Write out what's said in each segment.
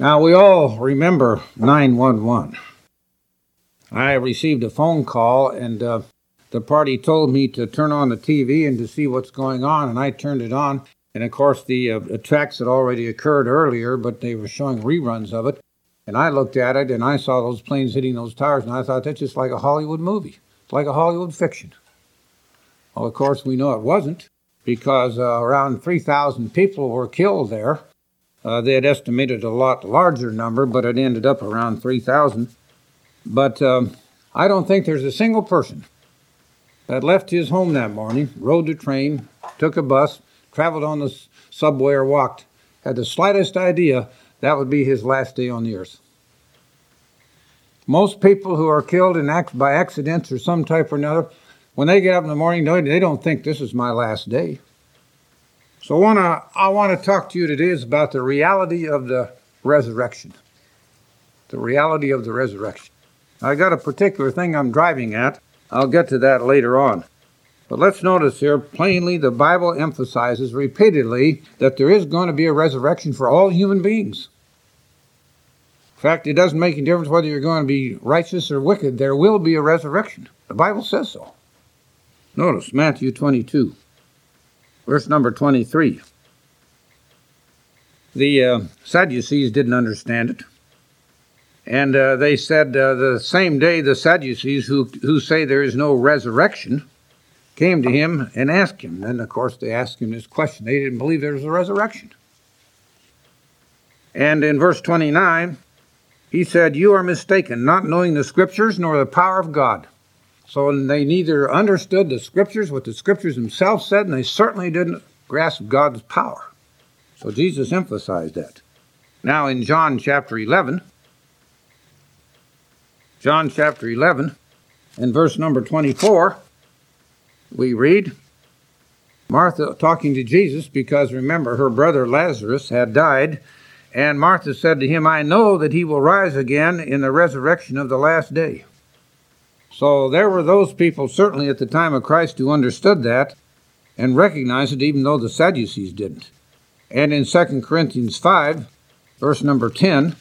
Now, we all remember 911. I received a phone call, and uh, the party told me to turn on the TV and to see what's going on, and I turned it on. And of course, the uh, attacks had already occurred earlier, but they were showing reruns of it. And I looked at it and I saw those planes hitting those towers, and I thought that's just like a Hollywood movie. It's like a Hollywood fiction. Well, of course, we know it wasn't because uh, around 3,000 people were killed there. Uh, they had estimated a lot larger number, but it ended up around 3,000. But um, I don't think there's a single person that left his home that morning, rode the train, took a bus, traveled on the subway, or walked, had the slightest idea that would be his last day on the earth. Most people who are killed in act, by accidents or some type or another, when they get up in the morning, they don't think this is my last day. So I want to I want to talk to you today is about the reality of the resurrection. The reality of the resurrection. I got a particular thing I'm driving at. I'll get to that later on. But let's notice here plainly the Bible emphasizes repeatedly that there is going to be a resurrection for all human beings. In fact, it doesn't make any difference whether you're going to be righteous or wicked, there will be a resurrection. The Bible says so. Notice Matthew 22, verse number 23. The uh, Sadducees didn't understand it. And uh, they said uh, the same day the Sadducees, who, who say there is no resurrection, came to him and asked him. And of course, they asked him this question. They didn't believe there was a resurrection. And in verse 29, he said, You are mistaken, not knowing the scriptures nor the power of God. So they neither understood the scriptures, what the scriptures themselves said, and they certainly didn't grasp God's power. So Jesus emphasized that. Now in John chapter 11, John chapter 11, and verse number 24, we read Martha talking to Jesus because remember, her brother Lazarus had died. And Martha said to him, I know that he will rise again in the resurrection of the last day. So there were those people, certainly at the time of Christ, who understood that and recognized it, even though the Sadducees didn't. And in 2 Corinthians 5, verse number 10,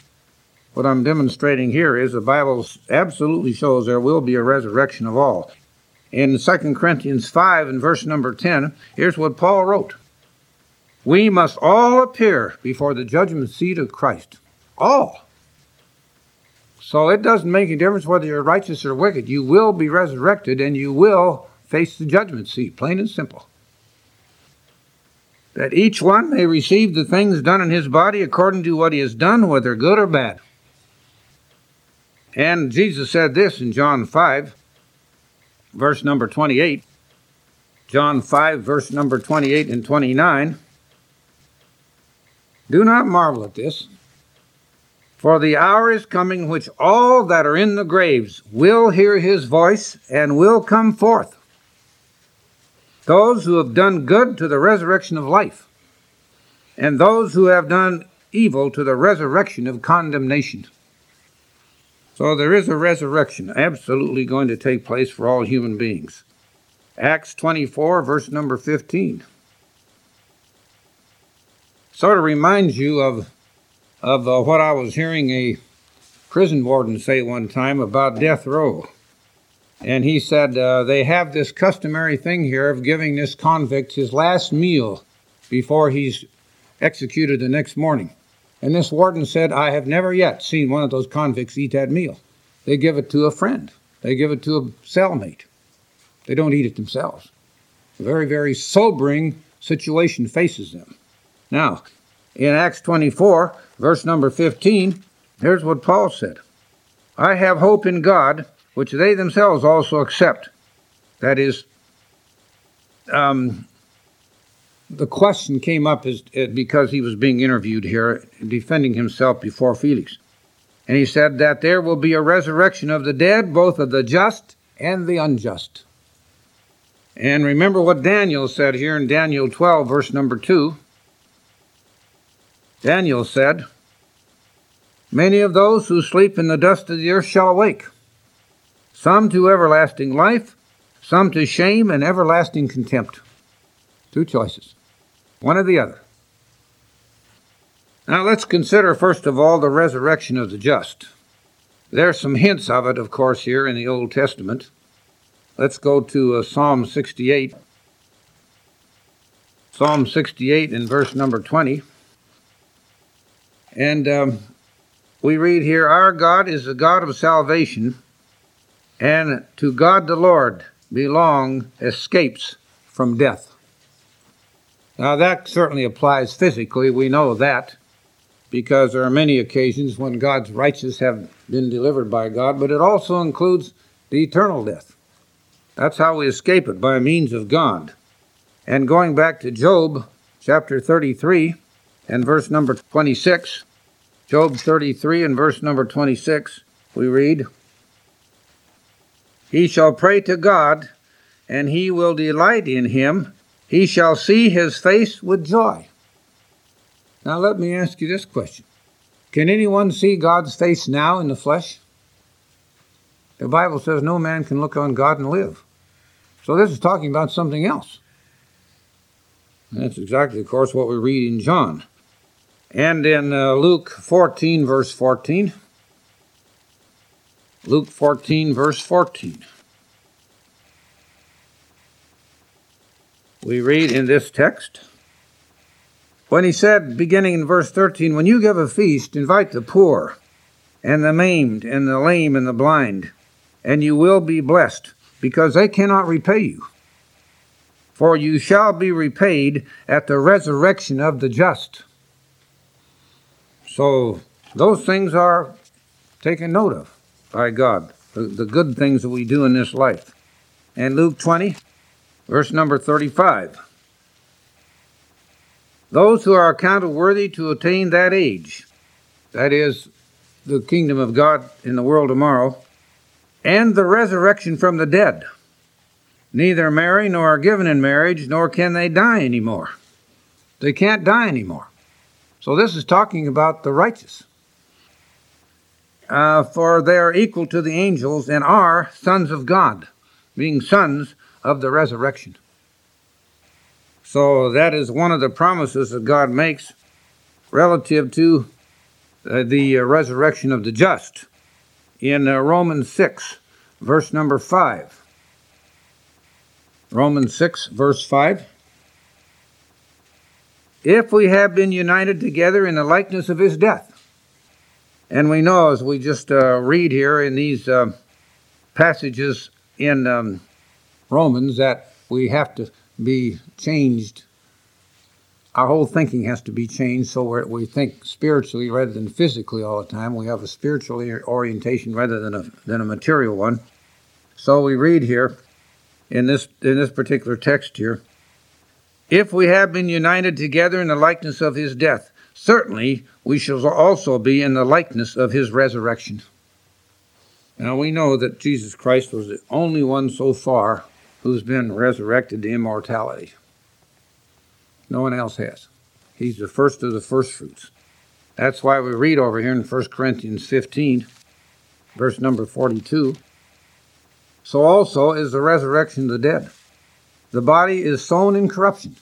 what I'm demonstrating here is the Bible absolutely shows there will be a resurrection of all in 2 Corinthians 5 and verse number 10, here's what Paul wrote We must all appear before the judgment seat of Christ. All. So it doesn't make any difference whether you're righteous or wicked. You will be resurrected and you will face the judgment seat, plain and simple. That each one may receive the things done in his body according to what he has done, whether good or bad. And Jesus said this in John 5 verse number 28, John 5, verse number 28 and 29. Do not marvel at this, for the hour is coming which all that are in the graves will hear his voice and will come forth. Those who have done good to the resurrection of life, and those who have done evil to the resurrection of condemnation. So there is a resurrection absolutely going to take place for all human beings. Acts 24, verse number 15. Sort of reminds you of, of uh, what I was hearing a prison warden say one time about death row. And he said uh, they have this customary thing here of giving this convict his last meal before he's executed the next morning. And this warden said, I have never yet seen one of those convicts eat that meal. They give it to a friend, they give it to a cellmate. They don't eat it themselves. A very, very sobering situation faces them. Now, in Acts 24, verse number 15, here's what Paul said I have hope in God, which they themselves also accept. That is, um, the question came up uh, because he was being interviewed here, defending himself before Felix. And he said that there will be a resurrection of the dead, both of the just and the unjust. And remember what Daniel said here in Daniel 12, verse number 2. Daniel said, Many of those who sleep in the dust of the earth shall awake, some to everlasting life, some to shame and everlasting contempt. Two choices, one or the other. Now let's consider first of all the resurrection of the just. There's some hints of it, of course, here in the Old Testament. Let's go to uh, Psalm 68. Psalm 68 in verse number 20. And um, we read here Our God is the God of salvation, and to God the Lord belong escapes from death. Now, that certainly applies physically. We know that because there are many occasions when God's righteous have been delivered by God, but it also includes the eternal death. That's how we escape it by means of God. And going back to Job chapter 33 and verse number 26, Job 33 and verse number 26, we read, He shall pray to God, and he will delight in him. He shall see his face with joy. Now, let me ask you this question Can anyone see God's face now in the flesh? The Bible says no man can look on God and live. So, this is talking about something else. And that's exactly, of course, what we read in John. And in uh, Luke 14, verse 14. Luke 14, verse 14. We read in this text when he said, beginning in verse 13, When you give a feast, invite the poor, and the maimed, and the lame, and the blind, and you will be blessed, because they cannot repay you. For you shall be repaid at the resurrection of the just. So, those things are taken note of by God, the, the good things that we do in this life. And Luke 20, verse number 35. Those who are accounted worthy to attain that age, that is, the kingdom of God in the world tomorrow, and the resurrection from the dead, neither marry nor are given in marriage, nor can they die anymore. They can't die anymore. So this is talking about the righteous. Uh, for they are equal to the angels and are sons of God, being sons of the resurrection. So that is one of the promises that God makes relative to uh, the uh, resurrection of the just in uh, Romans 6, verse number 5. Romans 6, verse 5. If we have been united together in the likeness of his death, and we know as we just uh, read here in these uh, passages in um, Romans that we have to be changed. Our whole thinking has to be changed so we we think spiritually rather than physically all the time. We have a spiritual orientation rather than a, than a material one. So we read here in this, in this particular text here if we have been united together in the likeness of his death, certainly we shall also be in the likeness of his resurrection. Now we know that Jesus Christ was the only one so far who's been resurrected to immortality. No one else has. He's the first of the first fruits. That's why we read over here in 1 Corinthians 15, verse number 42. So also is the resurrection of the dead. The body is sown in corruption.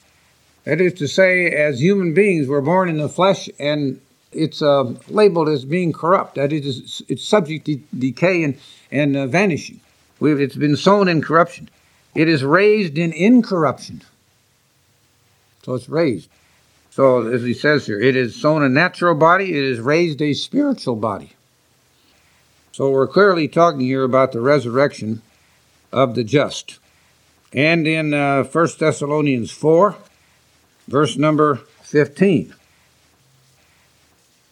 That is to say, as human beings, we're born in the flesh and it's uh, labeled as being corrupt. That is, it's subject to decay and, and uh, vanishing. We've, it's been sown in corruption. It is raised in incorruption. So it's raised. So, as he says here, it is sown a natural body, it is raised a spiritual body. So, we're clearly talking here about the resurrection of the just. And in uh, 1 Thessalonians 4, verse number 15.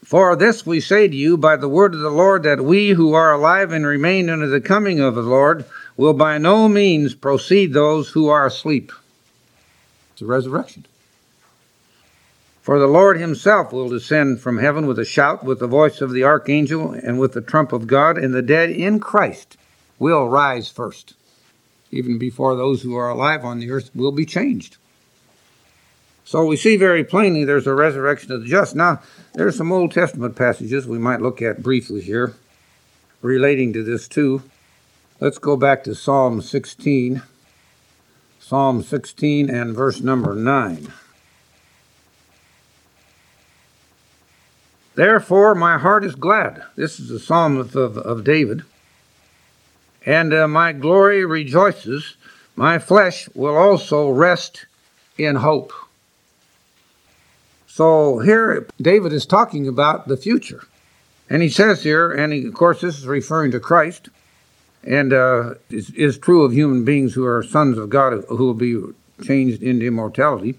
For this we say to you by the word of the Lord, that we who are alive and remain unto the coming of the Lord will by no means precede those who are asleep. It's a resurrection. For the Lord himself will descend from heaven with a shout, with the voice of the archangel, and with the trump of God, and the dead in Christ will rise first. Even before those who are alive on the earth will be changed. So we see very plainly there's a resurrection of the just. Now, there's some Old Testament passages we might look at briefly here relating to this too. Let's go back to Psalm 16. Psalm 16 and verse number 9. Therefore, my heart is glad. This is a psalm of, of, of David. And uh, my glory rejoices. My flesh will also rest in hope. So here, David is talking about the future. And he says here, and he, of course, this is referring to Christ, and uh, is, is true of human beings who are sons of God who will be changed into immortality.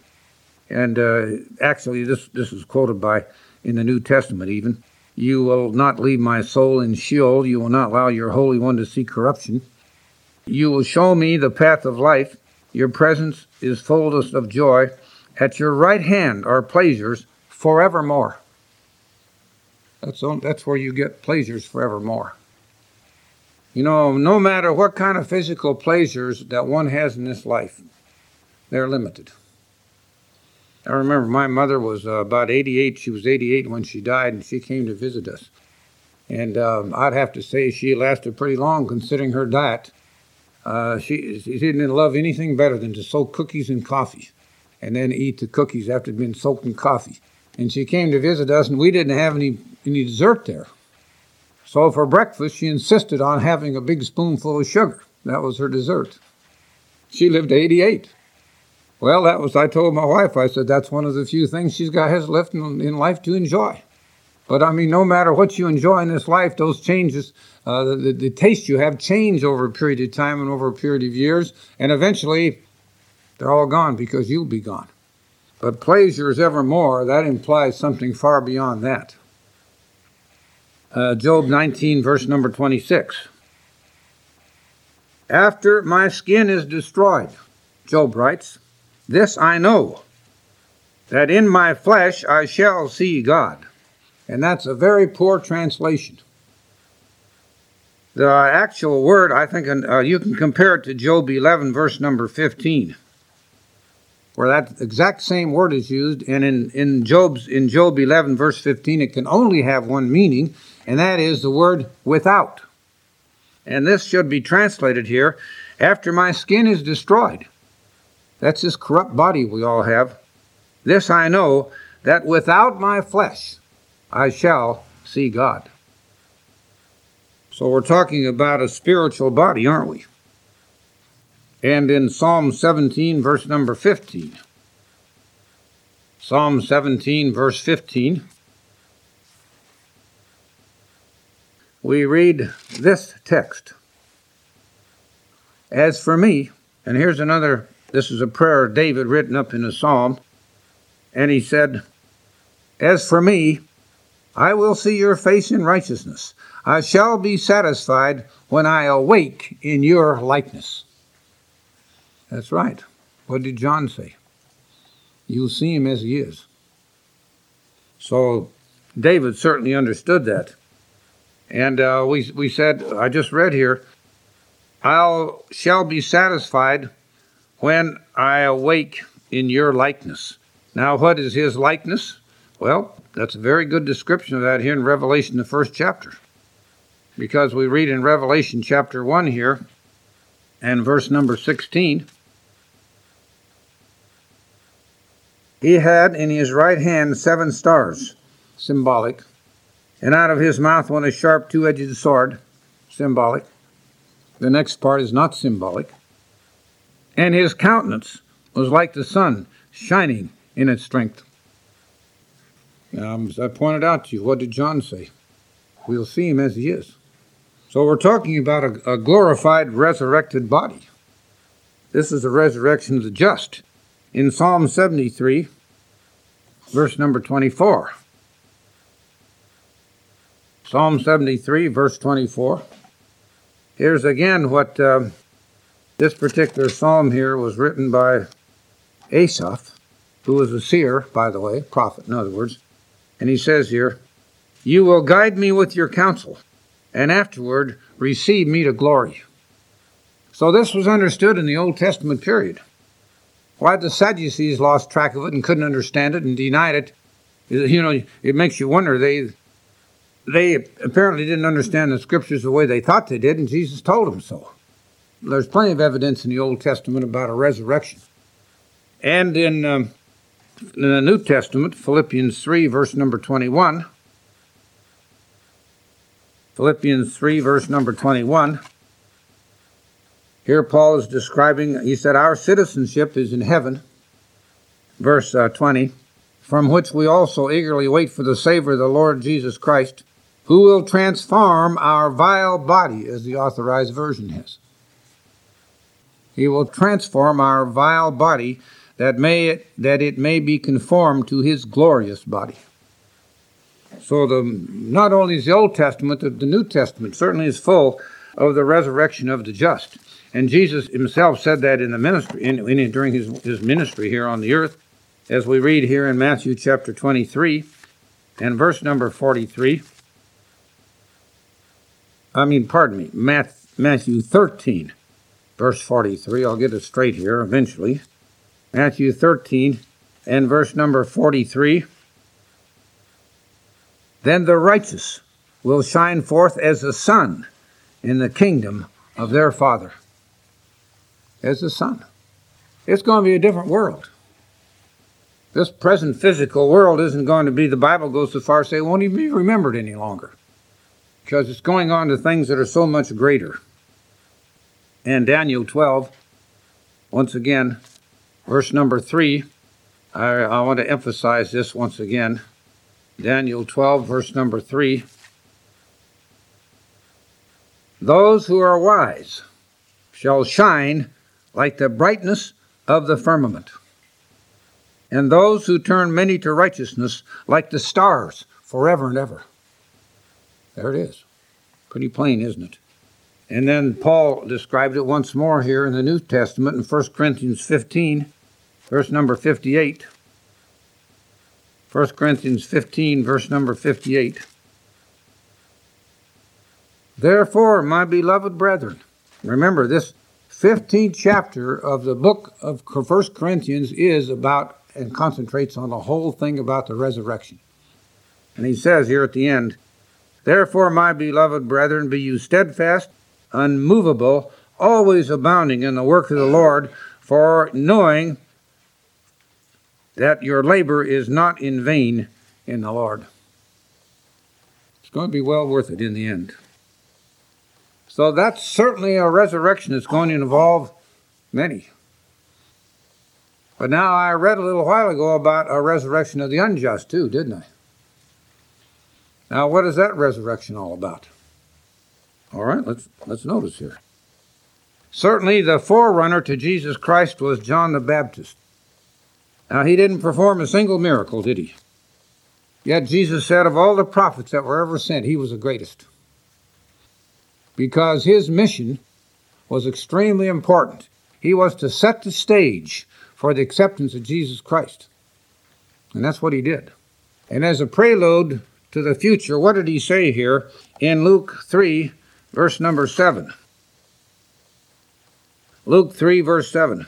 And uh, actually, this, this is quoted by in the New Testament even. You will not leave my soul in Sheol. You will not allow your Holy One to see corruption. You will show me the path of life. Your presence is fullness of joy. At your right hand are pleasures forevermore. That's, that's where you get pleasures forevermore. You know, no matter what kind of physical pleasures that one has in this life, they're limited. I remember my mother was uh, about 88. She was 88 when she died, and she came to visit us. And um, I'd have to say she lasted pretty long considering her diet. Uh, she, she didn't love anything better than to soak cookies in coffee and then eat the cookies after they'd been soaked in coffee. And she came to visit us, and we didn't have any, any dessert there. So for breakfast, she insisted on having a big spoonful of sugar. That was her dessert. She lived 88. Well, that was, I told my wife, I said, that's one of the few things she's got has left in, in life to enjoy. But I mean, no matter what you enjoy in this life, those changes, uh, the, the, taste you have change over a period of time and over a period of years, and eventually they're all gone because you'll be gone. But pleasures evermore, that implies something far beyond that. Uh, Job 19, verse number 26. After my skin is destroyed, Job writes, this I know, that in my flesh I shall see God. And that's a very poor translation. The actual word, I think, uh, you can compare it to Job 11, verse number 15, where that exact same word is used. And in, in, Job's, in Job 11, verse 15, it can only have one meaning, and that is the word without. And this should be translated here after my skin is destroyed. That's this corrupt body we all have. This I know, that without my flesh I shall see God. So we're talking about a spiritual body, aren't we? And in Psalm 17, verse number 15. Psalm 17, verse 15. We read this text. As for me, and here's another this is a prayer of David written up in a psalm. And he said, As for me, I will see your face in righteousness. I shall be satisfied when I awake in your likeness. That's right. What did John say? You'll see him as he is. So David certainly understood that. And uh, we, we said, I just read here, I shall be satisfied when I awake in your likeness. Now, what is his likeness? Well, that's a very good description of that here in Revelation, the first chapter. Because we read in Revelation chapter 1 here, and verse number 16, he had in his right hand seven stars, symbolic, and out of his mouth went a sharp two edged sword, symbolic. The next part is not symbolic and his countenance was like the sun shining in its strength. Um, as I pointed out to you, what did John say? We'll see him as he is. So we're talking about a, a glorified, resurrected body. This is the resurrection of the just. In Psalm 73, verse number 24. Psalm 73, verse 24. Here's again what um, this particular psalm here was written by Asaph, who was a seer, by the way, prophet, in other words. And he says here, You will guide me with your counsel, and afterward receive me to glory. So this was understood in the Old Testament period. Why the Sadducees lost track of it and couldn't understand it and denied it, you know, it makes you wonder. They they apparently didn't understand the scriptures the way they thought they did, and Jesus told them so. There's plenty of evidence in the Old Testament about a resurrection. And in, um, in the New Testament, Philippians 3, verse number 21, Philippians 3, verse number 21. Here Paul is describing, he said, Our citizenship is in heaven, verse uh, 20, from which we also eagerly wait for the Savior, the Lord Jesus Christ, who will transform our vile body, as the authorized version has. He will transform our vile body that may that it may be conformed to his glorious body. So the not only is the Old Testament, the, the New Testament certainly is full of the resurrection of the just. And Jesus himself said that in the ministry in, in, during his, his ministry here on the earth, as we read here in Matthew chapter 23 and verse number 43. I mean, pardon me, Matthew 13 verse 43. I'll get it straight here eventually. Matthew 13 and verse number 43. Then the righteous will shine forth as the sun in the kingdom of their Father. As the sun. It's going to be a different world. This present physical world isn't going to be, the Bible goes so far as say, it won't even be remembered any longer. Because it's going on to things that are so much greater and Daniel 12, once again, verse number 3. I, I want to emphasize this once again. Daniel 12, verse number 3. Those who are wise shall shine like the brightness of the firmament, and those who turn many to righteousness like the stars forever and ever. There it is. Pretty plain, isn't it? And then Paul described it once more here in the New Testament in 1 Corinthians 15, verse number 58. 1 Corinthians 15, verse number 58. Therefore, my beloved brethren, remember this 15th chapter of the book of 1 Corinthians is about and concentrates on the whole thing about the resurrection. And he says here at the end, Therefore, my beloved brethren, be you steadfast, unmovable, always abounding in the work of the Lord, for knowing that your labor is not in vain in the Lord. It's going to be well worth it in the end. So that's certainly a resurrection that's going to involve many. But now I read a little while ago about a resurrection of the unjust too, didn't I? Now, what is that resurrection all about? All right, let's let's notice here. Certainly the forerunner to Jesus Christ was John the Baptist. Now he didn't perform a single miracle, did he? Yet Jesus said of all the prophets that were ever sent, he was the greatest. Because his mission was extremely important. He was to set the stage for the acceptance of Jesus Christ. And that's what he did. And as a prelude to the future, what did he say here in Luke 3 verse number 7. Luke 3, verse 7.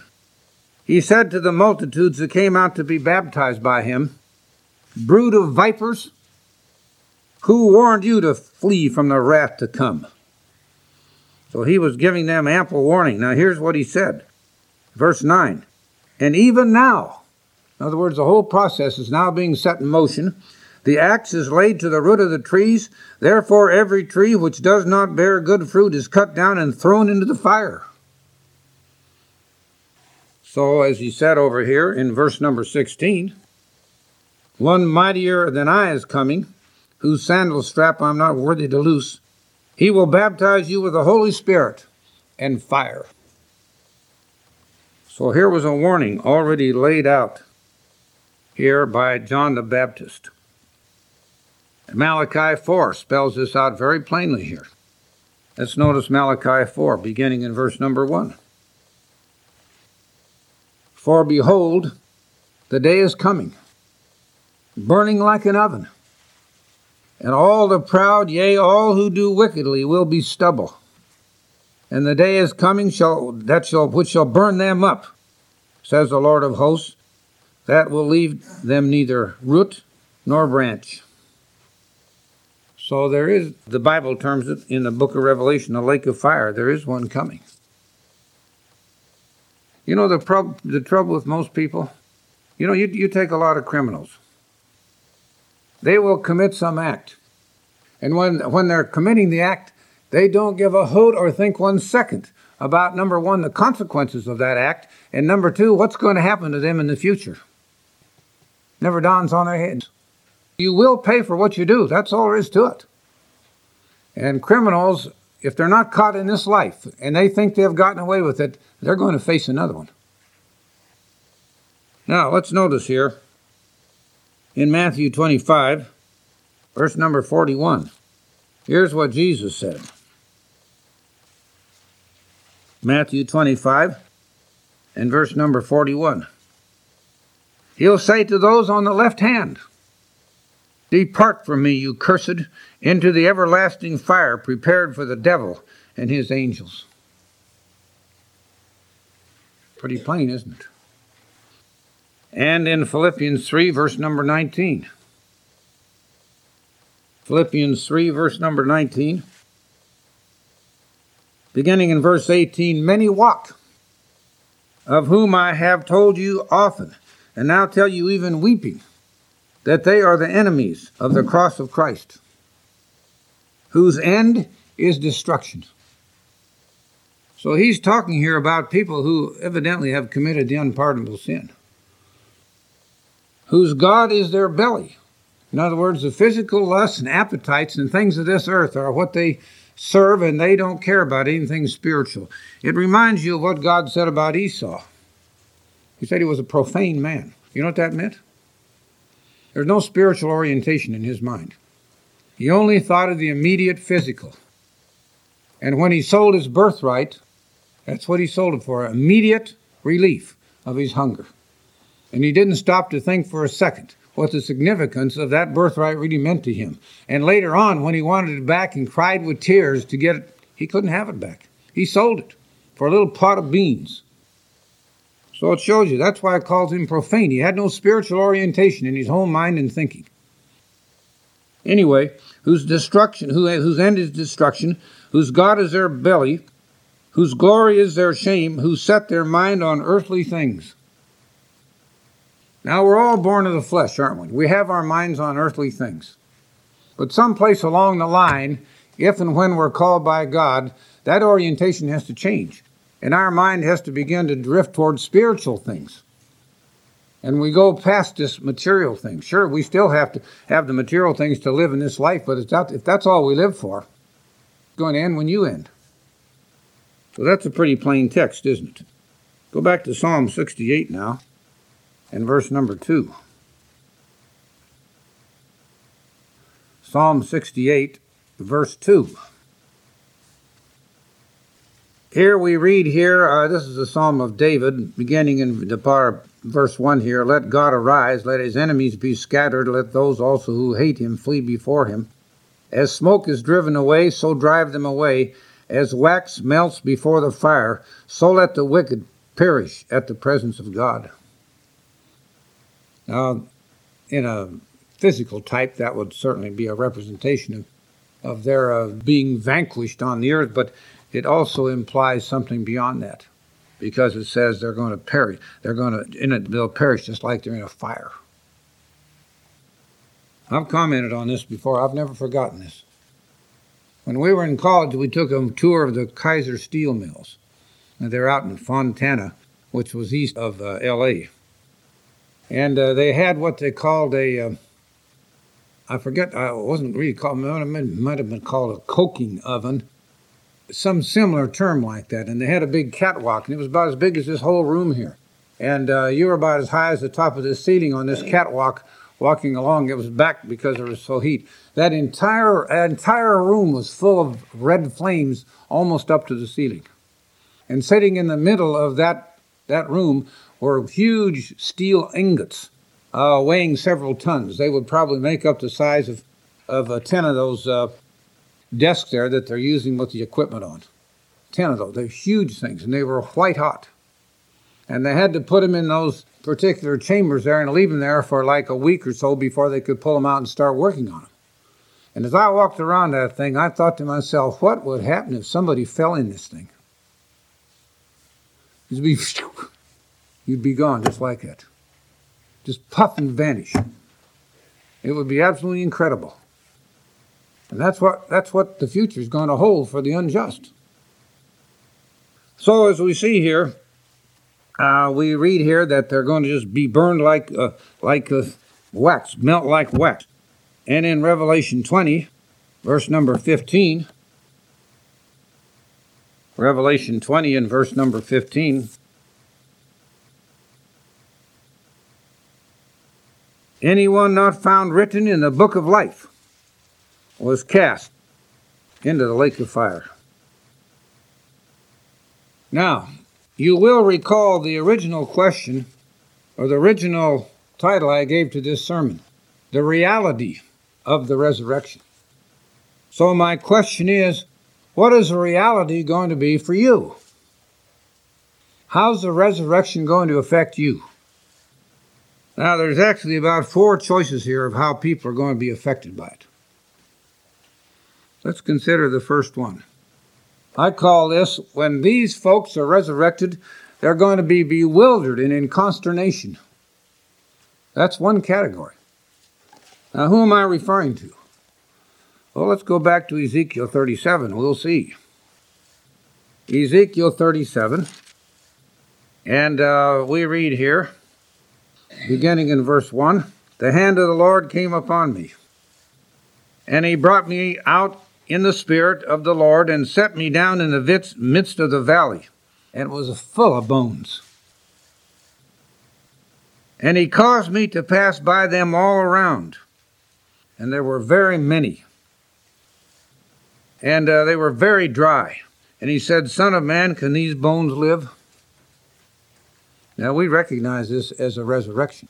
He said to the multitudes that came out to be baptized by him, Brood of vipers, who warned you to flee from the wrath to come? So he was giving them ample warning. Now here's what he said. Verse 9. And even now, in other words, the whole process is now being set in motion. The axe is laid to the root of the trees. Therefore, every tree which does not bear good fruit is cut down and thrown into the fire. So, as he said over here in verse number 16, one mightier than I is coming, whose sandal strap I'm not worthy to loose. He will baptize you with the Holy Spirit and fire. So here was a warning already laid out here by John the Baptist. Malachi 4 spells this out very plainly here. Let's notice Malachi 4, beginning in verse number 1. For behold, the day is coming, burning like an oven, and all the proud, yea, all who do wickedly, will be stubble. And the day is coming shall that shall which shall burn them up, says the Lord of hosts, that will leave them neither root nor branch. So there is, the Bible terms it in the book of Revelation, a lake of fire. There is one coming. You know the, prob- the trouble with most people? You know, you, you take a lot of criminals. They will commit some act. And when, when they're committing the act, they don't give a hoot or think one second about number one, the consequences of that act, and number two, what's going to happen to them in the future. Never dawns on their heads. You will pay for what you do. That's all there is to it. And criminals, if they're not caught in this life and they think they've gotten away with it, they're going to face another one. Now, let's notice here in Matthew 25, verse number 41. Here's what Jesus said Matthew 25 and verse number 41. He'll say to those on the left hand, Depart from me, you cursed, into the everlasting fire prepared for the devil and his angels. Pretty plain, isn't it? And in Philippians 3, verse number 19. Philippians 3, verse number 19. Beginning in verse 18 Many walk, of whom I have told you often, and now tell you even weeping that they are the enemies of the cross of Christ, whose end is destruction. So he's talking here about people who evidently have committed the unpardonable sin, whose God is their belly. In other words, the physical lusts and appetites and things of this earth are what they serve, and they don't care about anything spiritual. It reminds you of what God said about Esau. He said he was a profane man. You know what that meant? There's no spiritual orientation in his mind. He only thought of the immediate physical. And when he sold his birthright, that's what he sold it for immediate relief of his hunger. And he didn't stop to think for a second what the significance of that birthright really meant to him. And later on, when he wanted it back and cried with tears to get it, he couldn't have it back. He sold it for a little pot of beans. So it shows you. That's why it calls him profane. He had no spiritual orientation in his whole mind and thinking. Anyway, whose destruction, who, whose end is destruction, whose God is their belly, whose glory is their shame, who set their mind on earthly things. Now, we're all born of the flesh, aren't we? We have our minds on earthly things. But someplace along the line, if and when we're called by God, that orientation has to change and our mind has to begin to drift towards spiritual things. And we go past this material thing. Sure, we still have to have the material things to live in this life, but it's not, if that's all we live for, it's going to end when you end. So that's a pretty plain text, isn't it? Go back to Psalm 68 now, and verse number 2. Psalm 68, verse 2. Here we read here, uh, this is a psalm of David, beginning in the part, verse 1 here Let God arise, let his enemies be scattered, let those also who hate him flee before him. As smoke is driven away, so drive them away. As wax melts before the fire, so let the wicked perish at the presence of God. Now, in a physical type, that would certainly be a representation of, of their uh, being vanquished on the earth, but it also implies something beyond that because it says they're going to perish. They're going to, in it, they'll perish just like they're in a fire. I've commented on this before. I've never forgotten this. When we were in college, we took a tour of the Kaiser steel mills. And they're out in Fontana, which was east of uh, L.A. And uh, they had what they called a, uh, I forget, I wasn't really called, it might have been called a coking oven some similar term like that. And they had a big catwalk, and it was about as big as this whole room here. And uh, you were about as high as the top of the ceiling on this catwalk walking along. It was back because it was so heat. That entire entire room was full of red flames almost up to the ceiling. And sitting in the middle of that that room were huge steel ingots uh, weighing several tons. They would probably make up the size of, of uh, 10 of those uh, desk there that they're using with the equipment on. Ten of those. They're huge things, and they were white hot. And they had to put them in those particular chambers there and leave them there for like a week or so before they could pull them out and start working on them. And as I walked around that thing, I thought to myself, what would happen if somebody fell in this thing? You'd be, you'd be gone just like that. Just puff and vanish. It would be absolutely incredible. And that's what, that's what the future is going to hold for the unjust. So, as we see here, uh, we read here that they're going to just be burned like, uh, like uh, wax, melt like wax. And in Revelation 20, verse number 15, Revelation 20 and verse number 15, anyone not found written in the book of life was cast into the lake of fire. Now, you will recall the original question or the original title I gave to this sermon the reality of the resurrection. So, my question is what is the reality going to be for you? How's the resurrection going to affect you? Now, there's actually about four choices here of how people are going to be affected by it. Let's consider the first one. I call this when these folks are resurrected, they're going to be bewildered and in consternation. That's one category. Now, who am I referring to? Well, let's go back to Ezekiel 37. We'll see. Ezekiel 37. And uh, we read here beginning in verse 1 The hand of the Lord came upon me, and he brought me out in the spirit of the Lord and set me down in the midst of the valley, and was full of bones. And he caused me to pass by them all around, and there were very many, and uh, they were very dry. And he said, Son of man, can these bones live? Now we recognize this as a resurrection.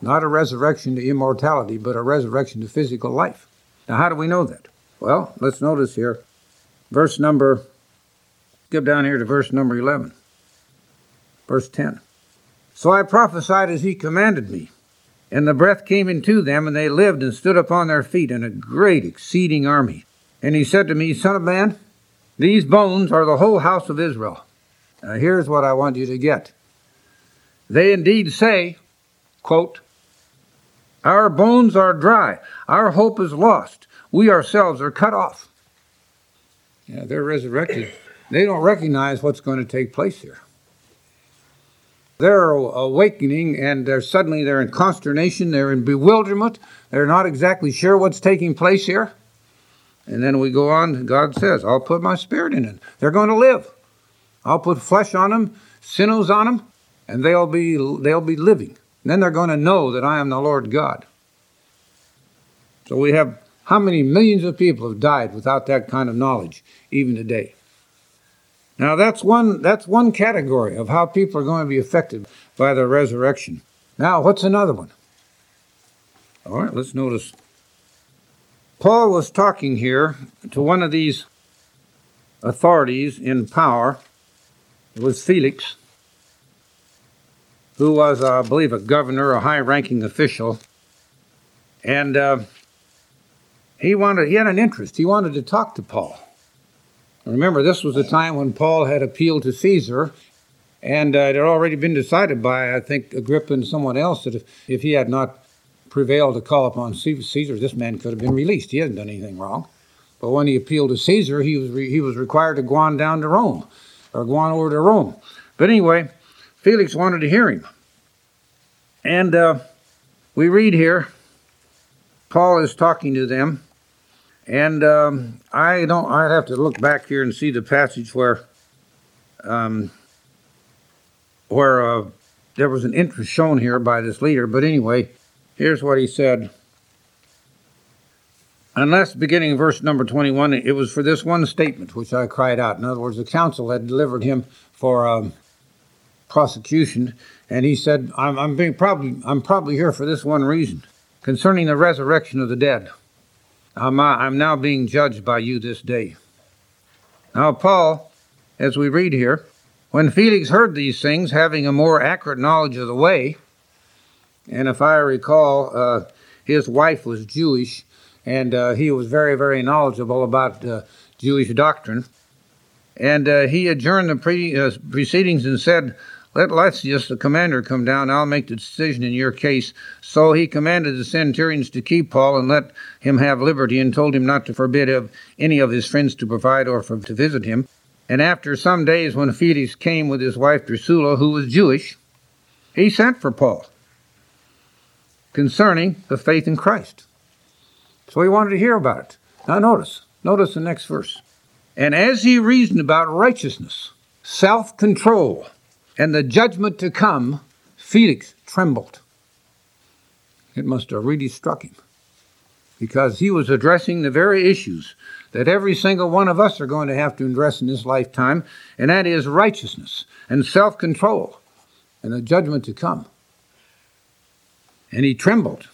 Not a resurrection to immortality, but a resurrection to physical life. Now, how do we know that? Well, let's notice here, verse number, skip down here to verse number 11, verse 10. So I prophesied as he commanded me, and the breath came into them, and they lived and stood upon their feet in a great exceeding army. And he said to me, Son of man, these bones are the whole house of Israel. Now here's what I want you to get. They indeed say, quote, Our bones are dry, our hope is lost, we ourselves are cut off. Yeah, they're resurrected. They don't recognize what's going to take place here. They're awakening and they're suddenly they're in consternation, they're in bewilderment, they're not exactly sure what's taking place here. And then we go on, God says, I'll put my spirit in it. They're going to live. I'll put flesh on them, sinews on them, and they'll be they'll be living. And then they're going to know that I am the Lord God. So we have how many millions of people have died without that kind of knowledge even today? Now that's one that's one category of how people are going to be affected by the resurrection. Now what's another one? All right, let's notice. Paul was talking here to one of these authorities in power. It was Felix who was, I believe, a governor, a high ranking official. And uh, he wanted, he had an interest. He wanted to talk to Paul. Remember, this was the time when Paul had appealed to Caesar, and uh, it had already been decided by, I think, Agrippa and someone else that if, if he had not prevailed to call upon Caesar, this man could have been released. He hadn't done anything wrong. But when he appealed to Caesar, he was, re- he was required to go on down to Rome, or go on over to Rome. But anyway, Felix wanted to hear him. And uh, we read here, Paul is talking to them. And um, I don't, I'd have to look back here and see the passage where, um, where uh, there was an interest shown here by this leader. But anyway, here's what he said. Unless beginning verse number 21, it was for this one statement which I cried out. In other words, the council had delivered him for um, prosecution, and he said, I'm, I'm, being probably, I'm probably here for this one reason concerning the resurrection of the dead. I'm, uh, I'm now being judged by you this day. Now, Paul, as we read here, when Felix heard these things, having a more accurate knowledge of the way, and if I recall, uh, his wife was Jewish, and uh, he was very, very knowledgeable about uh, Jewish doctrine. And uh, he adjourned the pre- uh, proceedings and said, let Lysias, the commander, come down. I'll make the decision in your case. So he commanded the centurions to keep Paul and let him have liberty, and told him not to forbid of any of his friends to provide or for, to visit him. And after some days, when Felix came with his wife Drusilla, who was Jewish, he sent for Paul concerning the faith in Christ. So he wanted to hear about it. Now notice, notice the next verse. And as he reasoned about righteousness, self control, and the judgment to come, Felix trembled. It must have really struck him because he was addressing the very issues that every single one of us are going to have to address in this lifetime, and that is righteousness and self control and the judgment to come. And he trembled.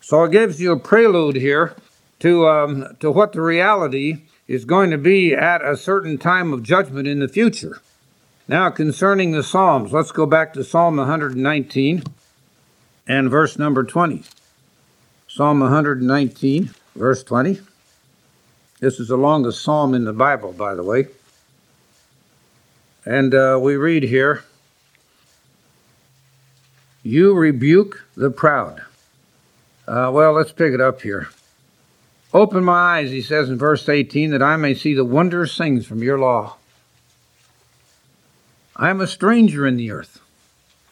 So it gives you a prelude here to, um, to what the reality is going to be at a certain time of judgment in the future. Now, concerning the Psalms, let's go back to Psalm 119 and verse number 20. Psalm 119, verse 20. This is the longest psalm in the Bible, by the way. And uh, we read here You rebuke the proud. Uh, well, let's pick it up here. Open my eyes, he says in verse 18, that I may see the wondrous things from your law. I am a stranger in the earth,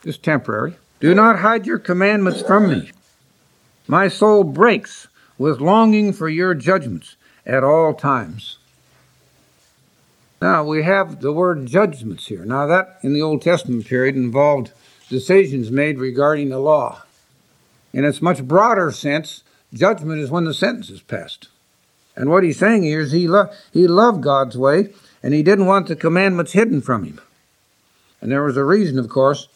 just temporary. Do not hide your commandments from me. My soul breaks with longing for your judgments at all times. Now, we have the word judgments here. Now, that in the Old Testament period involved decisions made regarding the law. In its much broader sense, Judgment is when the sentence is passed. And what he's saying here is he, lo- he loved God's way, and he didn't want the commandments hidden from him. And there was a reason, of course,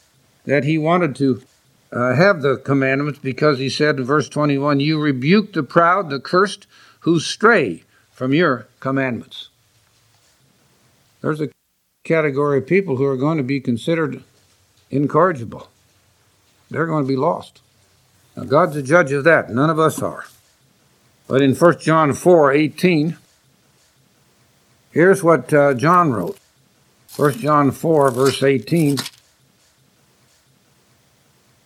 that he wanted to uh, have the commandments because he said in verse 21 You rebuke the proud, the cursed, who stray from your commandments. There's a category of people who are going to be considered incorrigible, they're going to be lost. Now, God's the judge of that. None of us are. But in 1 John 4 18, here's what uh, John wrote 1 John 4, verse 18.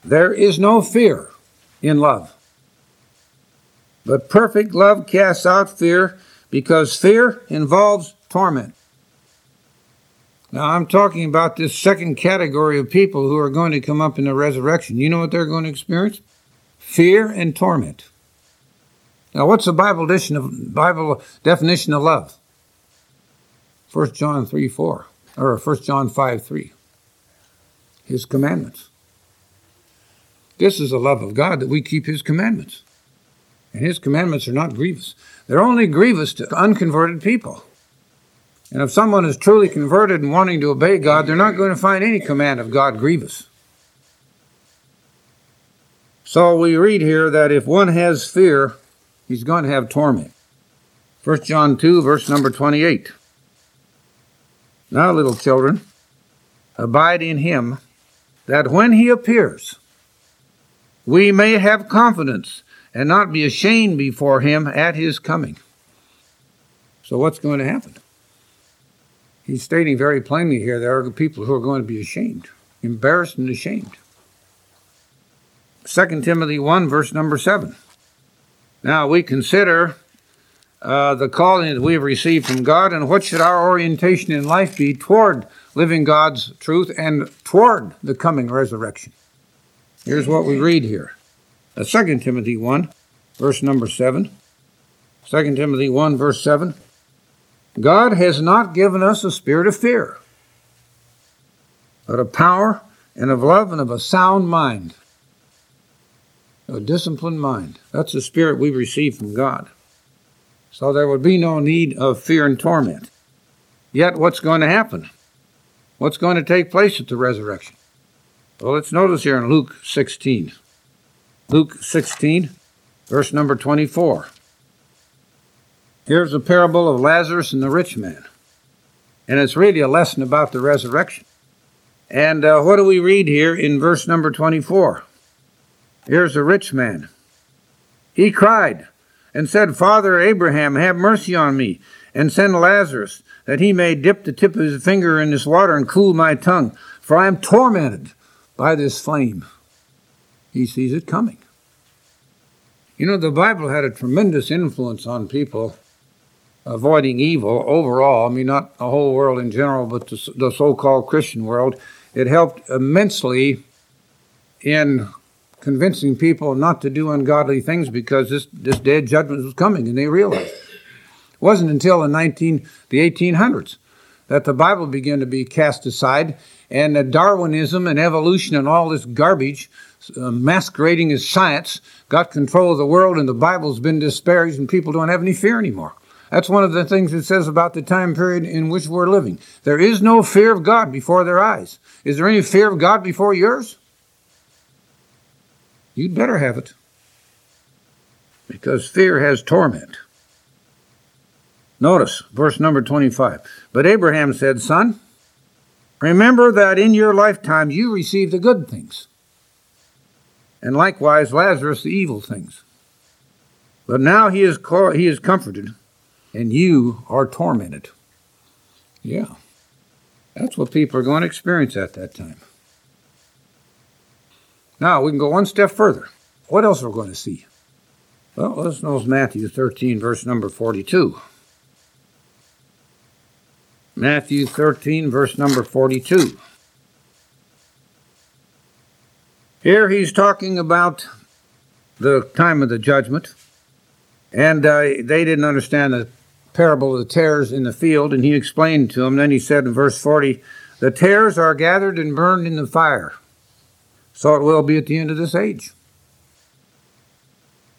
There is no fear in love, but perfect love casts out fear because fear involves torment. Now, I'm talking about this second category of people who are going to come up in the resurrection. You know what they're going to experience? fear and torment. Now, what's the Bible definition of, Bible definition of love? 1 John 3 4, or 1 John 5 3. His commandments. This is the love of God that we keep His commandments. And His commandments are not grievous, they're only grievous to unconverted people. And if someone is truly converted and wanting to obey God, they're not going to find any command of God grievous. So we read here that if one has fear, he's going to have torment. 1 John 2, verse number 28. Now, little children, abide in him, that when he appears, we may have confidence and not be ashamed before him at his coming. So, what's going to happen? He's stating very plainly here there are people who are going to be ashamed, embarrassed, and ashamed. 2 Timothy 1, verse number 7. Now we consider uh, the calling that we have received from God and what should our orientation in life be toward living God's truth and toward the coming resurrection. Here's what we read here. Uh, 2 Timothy 1, verse number 7. 2 Timothy 1, verse 7. God has not given us a spirit of fear, but of power and of love and of a sound mind a disciplined mind. That's the spirit we receive from God. So there would be no need of fear and torment. Yet, what's going to happen? What's going to take place at the resurrection? Well, let's notice here in Luke 16. Luke 16, verse number 24. Here's a parable of Lazarus and the rich man. And it's really a lesson about the resurrection. And uh, what do we read here in verse number 24? Here's a rich man. He cried and said, Father Abraham, have mercy on me, and send Lazarus, that he may dip the tip of his finger in this water and cool my tongue. for I am tormented by this flame. He sees it coming. You know, the Bible had a tremendous influence on people avoiding evil overall. I mean, not the whole world in general, but the, so called Christian world. It helped immensely in convincing people not to do ungodly things because this, this day of judgment was coming and they realized. It wasn't until the 19, the 1800s that the Bible began to be cast aside and that Darwinism and evolution and all this garbage uh, masquerading as science got control of the world and the Bible's been disparaged and people don't have any fear anymore. That's one of the things it says about the time period in which we're living. There is no fear of God before their eyes. Is there any fear of God before yours? You'd better have it. Because fear has torment. Notice verse number 25. But Abraham said, Son, remember that in your lifetime you received the good things, and likewise Lazarus the evil things. But now he is, he is comforted, and you are tormented. Yeah. That's what people are going to experience at that time. Now we can go one step further. What else are we going to see? Well, let's know Matthew 13, verse number 42. Matthew 13, verse number 42. Here he's talking about the time of the judgment, and uh, they didn't understand the parable of the tares in the field, and he explained to them. Then he said in verse 40, The tares are gathered and burned in the fire. So it will be at the end of this age.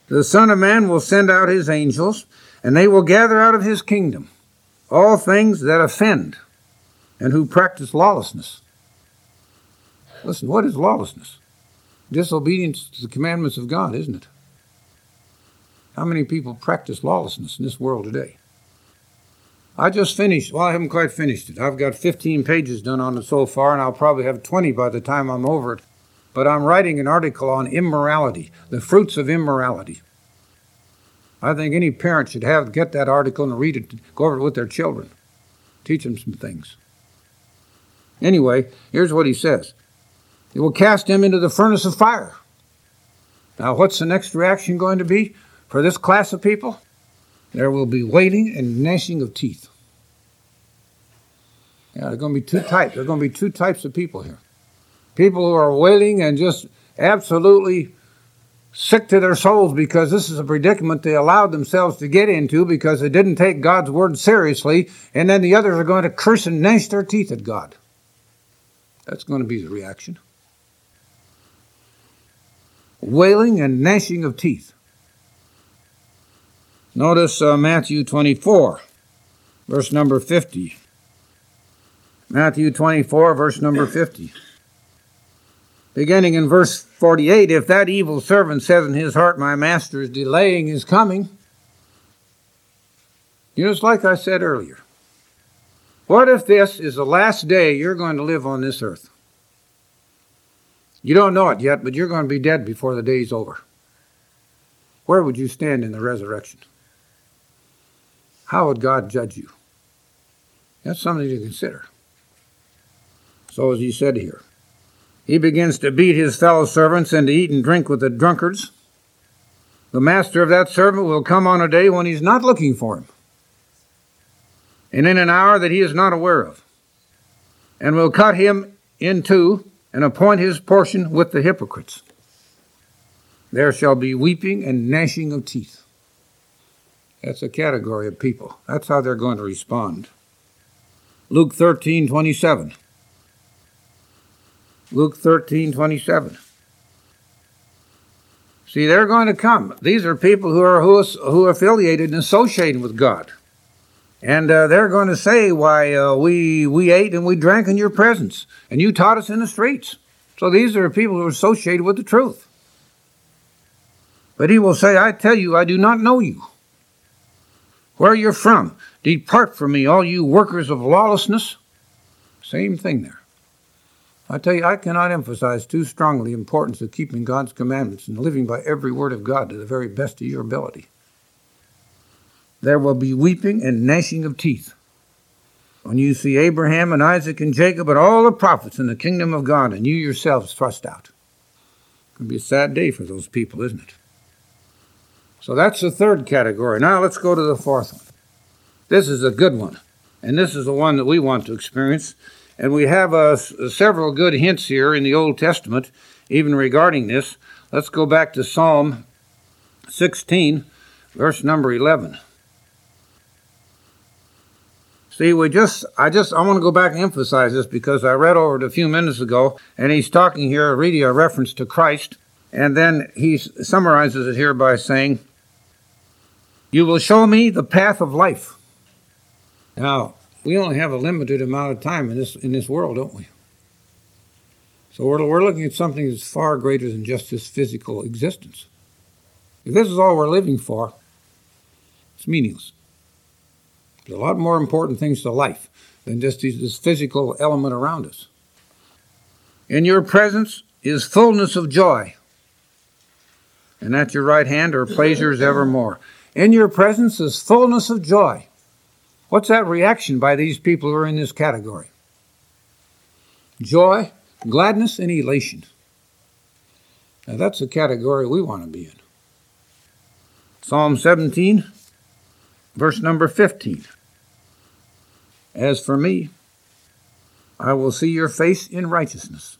The Son of Man will send out his angels, and they will gather out of his kingdom all things that offend and who practice lawlessness. Listen, what is lawlessness? Disobedience to the commandments of God, isn't it? How many people practice lawlessness in this world today? I just finished, well, I haven't quite finished it. I've got 15 pages done on it so far, and I'll probably have 20 by the time I'm over it but I'm writing an article on immorality, the fruits of immorality. I think any parent should have get that article and read it, go over it with their children, teach them some things. Anyway, here's what he says. It will cast him into the furnace of fire. Now, what's the next reaction going to be for this class of people? There will be wailing and gnashing of teeth. Yeah, there are going to be two types. There are going to be two types of people here people who are wailing and just absolutely sick to their souls because this is a predicament they allowed themselves to get into because they didn't take God's word seriously, and then the others are going to curse and gnash their teeth at God. That's going to be the reaction. Wailing and gnashing of teeth. Notice uh, Matthew 24, verse number 50. Matthew 24, verse number 50 beginning in verse 48 if that evil servant says in his heart, My master is delaying his coming, you know, it's like I said earlier. What if this is the last day you're going to live on this earth? You don't know it yet, but you're going to be dead before the day's over. Where would you stand in the resurrection? How would God judge you? That's something to consider. So, as he said here, he begins to beat his fellow servants and to eat and drink with the drunkards. The master of that servant will come on a day when he's not looking for him, and in an hour that he is not aware of, and will cut him in two and appoint his portion with the hypocrites. There shall be weeping and gnashing of teeth. That's a category of people. That's how they're going to respond. Luke 13, 27. Luke 13, 27. See, they're going to come. These are people who are who, who are affiliated and associated with God. And uh, they're going to say, why, uh, we, we ate and we drank in your presence, and you taught us in the streets. So these are people who are associated with the truth. But he will say, I tell you, I do not know you. Where you're from, depart from me, all you workers of lawlessness. Same thing there. I tell you, I cannot emphasize too strongly the importance of keeping God's commandments and living by every word of God to the very best of your ability. There will be weeping and gnashing of teeth. when you see Abraham and Isaac and Jacob and all the prophets in the kingdom of God and you yourselves thrust out. It'll be a sad day for those people, isn't it? So that's the third category. Now let's go to the fourth one. This is a good one, and this is the one that we want to experience. And we have uh, several good hints here in the Old Testament, even regarding this. Let's go back to Psalm 16, verse number 11. See, we just, I just, I want to go back and emphasize this because I read over it a few minutes ago, and he's talking here, reading a reference to Christ, and then he summarizes it here by saying, You will show me the path of life. Now, we only have a limited amount of time in this, in this world, don't we? So we're, we're looking at something that's far greater than just this physical existence. If this is all we're living for, it's meaningless. There's a lot more important things to life than just this physical element around us. In your presence is fullness of joy, and at your right hand are pleasures evermore. In your presence is fullness of joy. What's that reaction by these people who are in this category? Joy, gladness, and elation. Now that's the category we want to be in. Psalm 17, verse number 15. As for me, I will see your face in righteousness.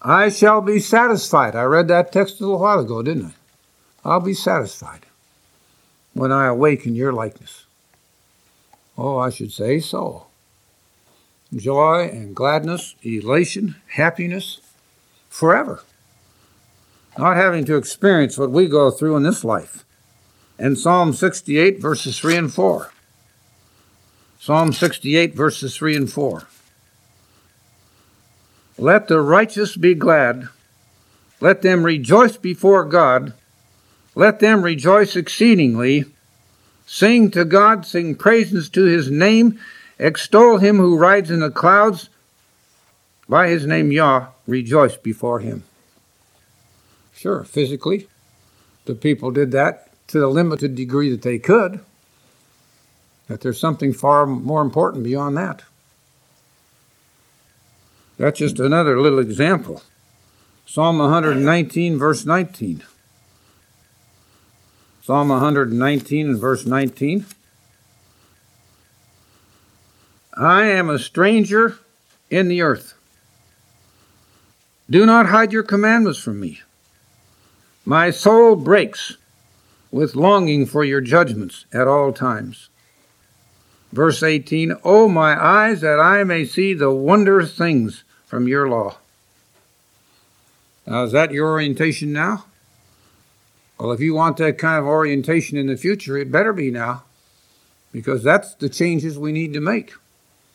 I shall be satisfied. I read that text a little while ago, didn't I? I'll be satisfied when I awaken your likeness. Oh, I should say so. Joy and gladness, elation, happiness, forever. Not having to experience what we go through in this life. And Psalm 68, verses 3 and 4. Psalm 68, verses 3 and 4. Let the righteous be glad. Let them rejoice before God. Let them rejoice exceedingly. Sing to God, sing praises to his name. Extol him who rides in the clouds. By his name, Yah, rejoice before him. Sure, physically, the people did that to the limited degree that they could that there's something far more important beyond that. That's just another little example. Psalm 119, verse 19. Psalm 119 and verse 19. I am a stranger in the earth. Do not hide your commandments from me. My soul breaks with longing for your judgments at all times. Verse 18 O my eyes, that I may see the wondrous things from your law. Now, is that your orientation now? Well, if you want that kind of orientation in the future, it better be now, because that's the changes we need to make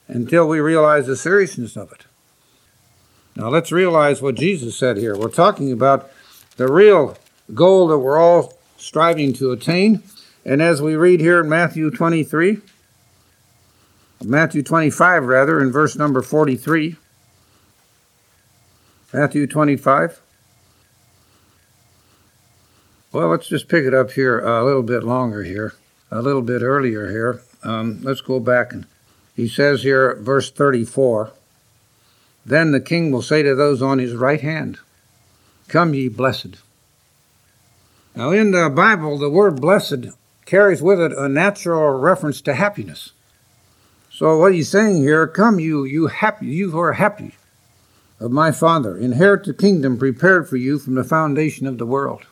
until we realize the seriousness of it. Now, let's realize what Jesus said here. We're talking about the real goal that we're all striving to attain. And as we read here in Matthew 23, Matthew 25, rather, in verse number 43. Matthew 25. Well, let's just pick it up here a little bit longer here, a little bit earlier here. Um, let's go back and he says here, verse 34 Then the king will say to those on his right hand, Come, ye blessed. Now, in the Bible, the word blessed carries with it a natural reference to happiness. So what he's saying here, come you, you happy, you who are happy of my Father, inherit the kingdom prepared for you from the foundation of the world.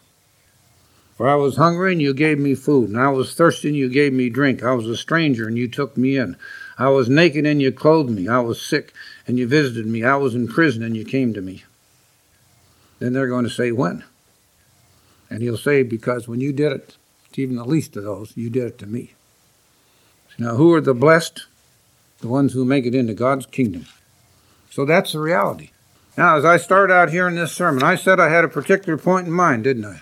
For I was hungry and you gave me food, and I was thirsty and you gave me drink. I was a stranger and you took me in. I was naked and you clothed me. I was sick and you visited me. I was in prison and you came to me. Then they're going to say, When? And he'll say, Because when you did it to even the least of those, you did it to me. Now, who are the blessed? the ones who make it into God's kingdom. So that's the reality. Now, as I start out here in this sermon, I said I had a particular point in mind, didn't I?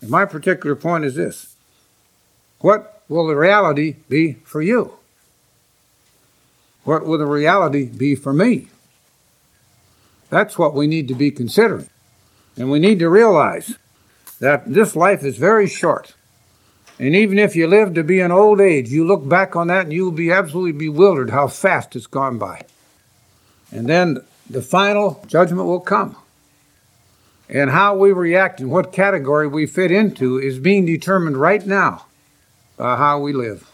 And my particular point is this What will the reality be for you? What will the reality be for me? That's what we need to be considering. And we need to realize that this life is very short. And even if you live to be an old age, you look back on that and you'll be absolutely bewildered how fast it's gone by. And then the final judgment will come. And how we react and what category we fit into is being determined right now by how we live.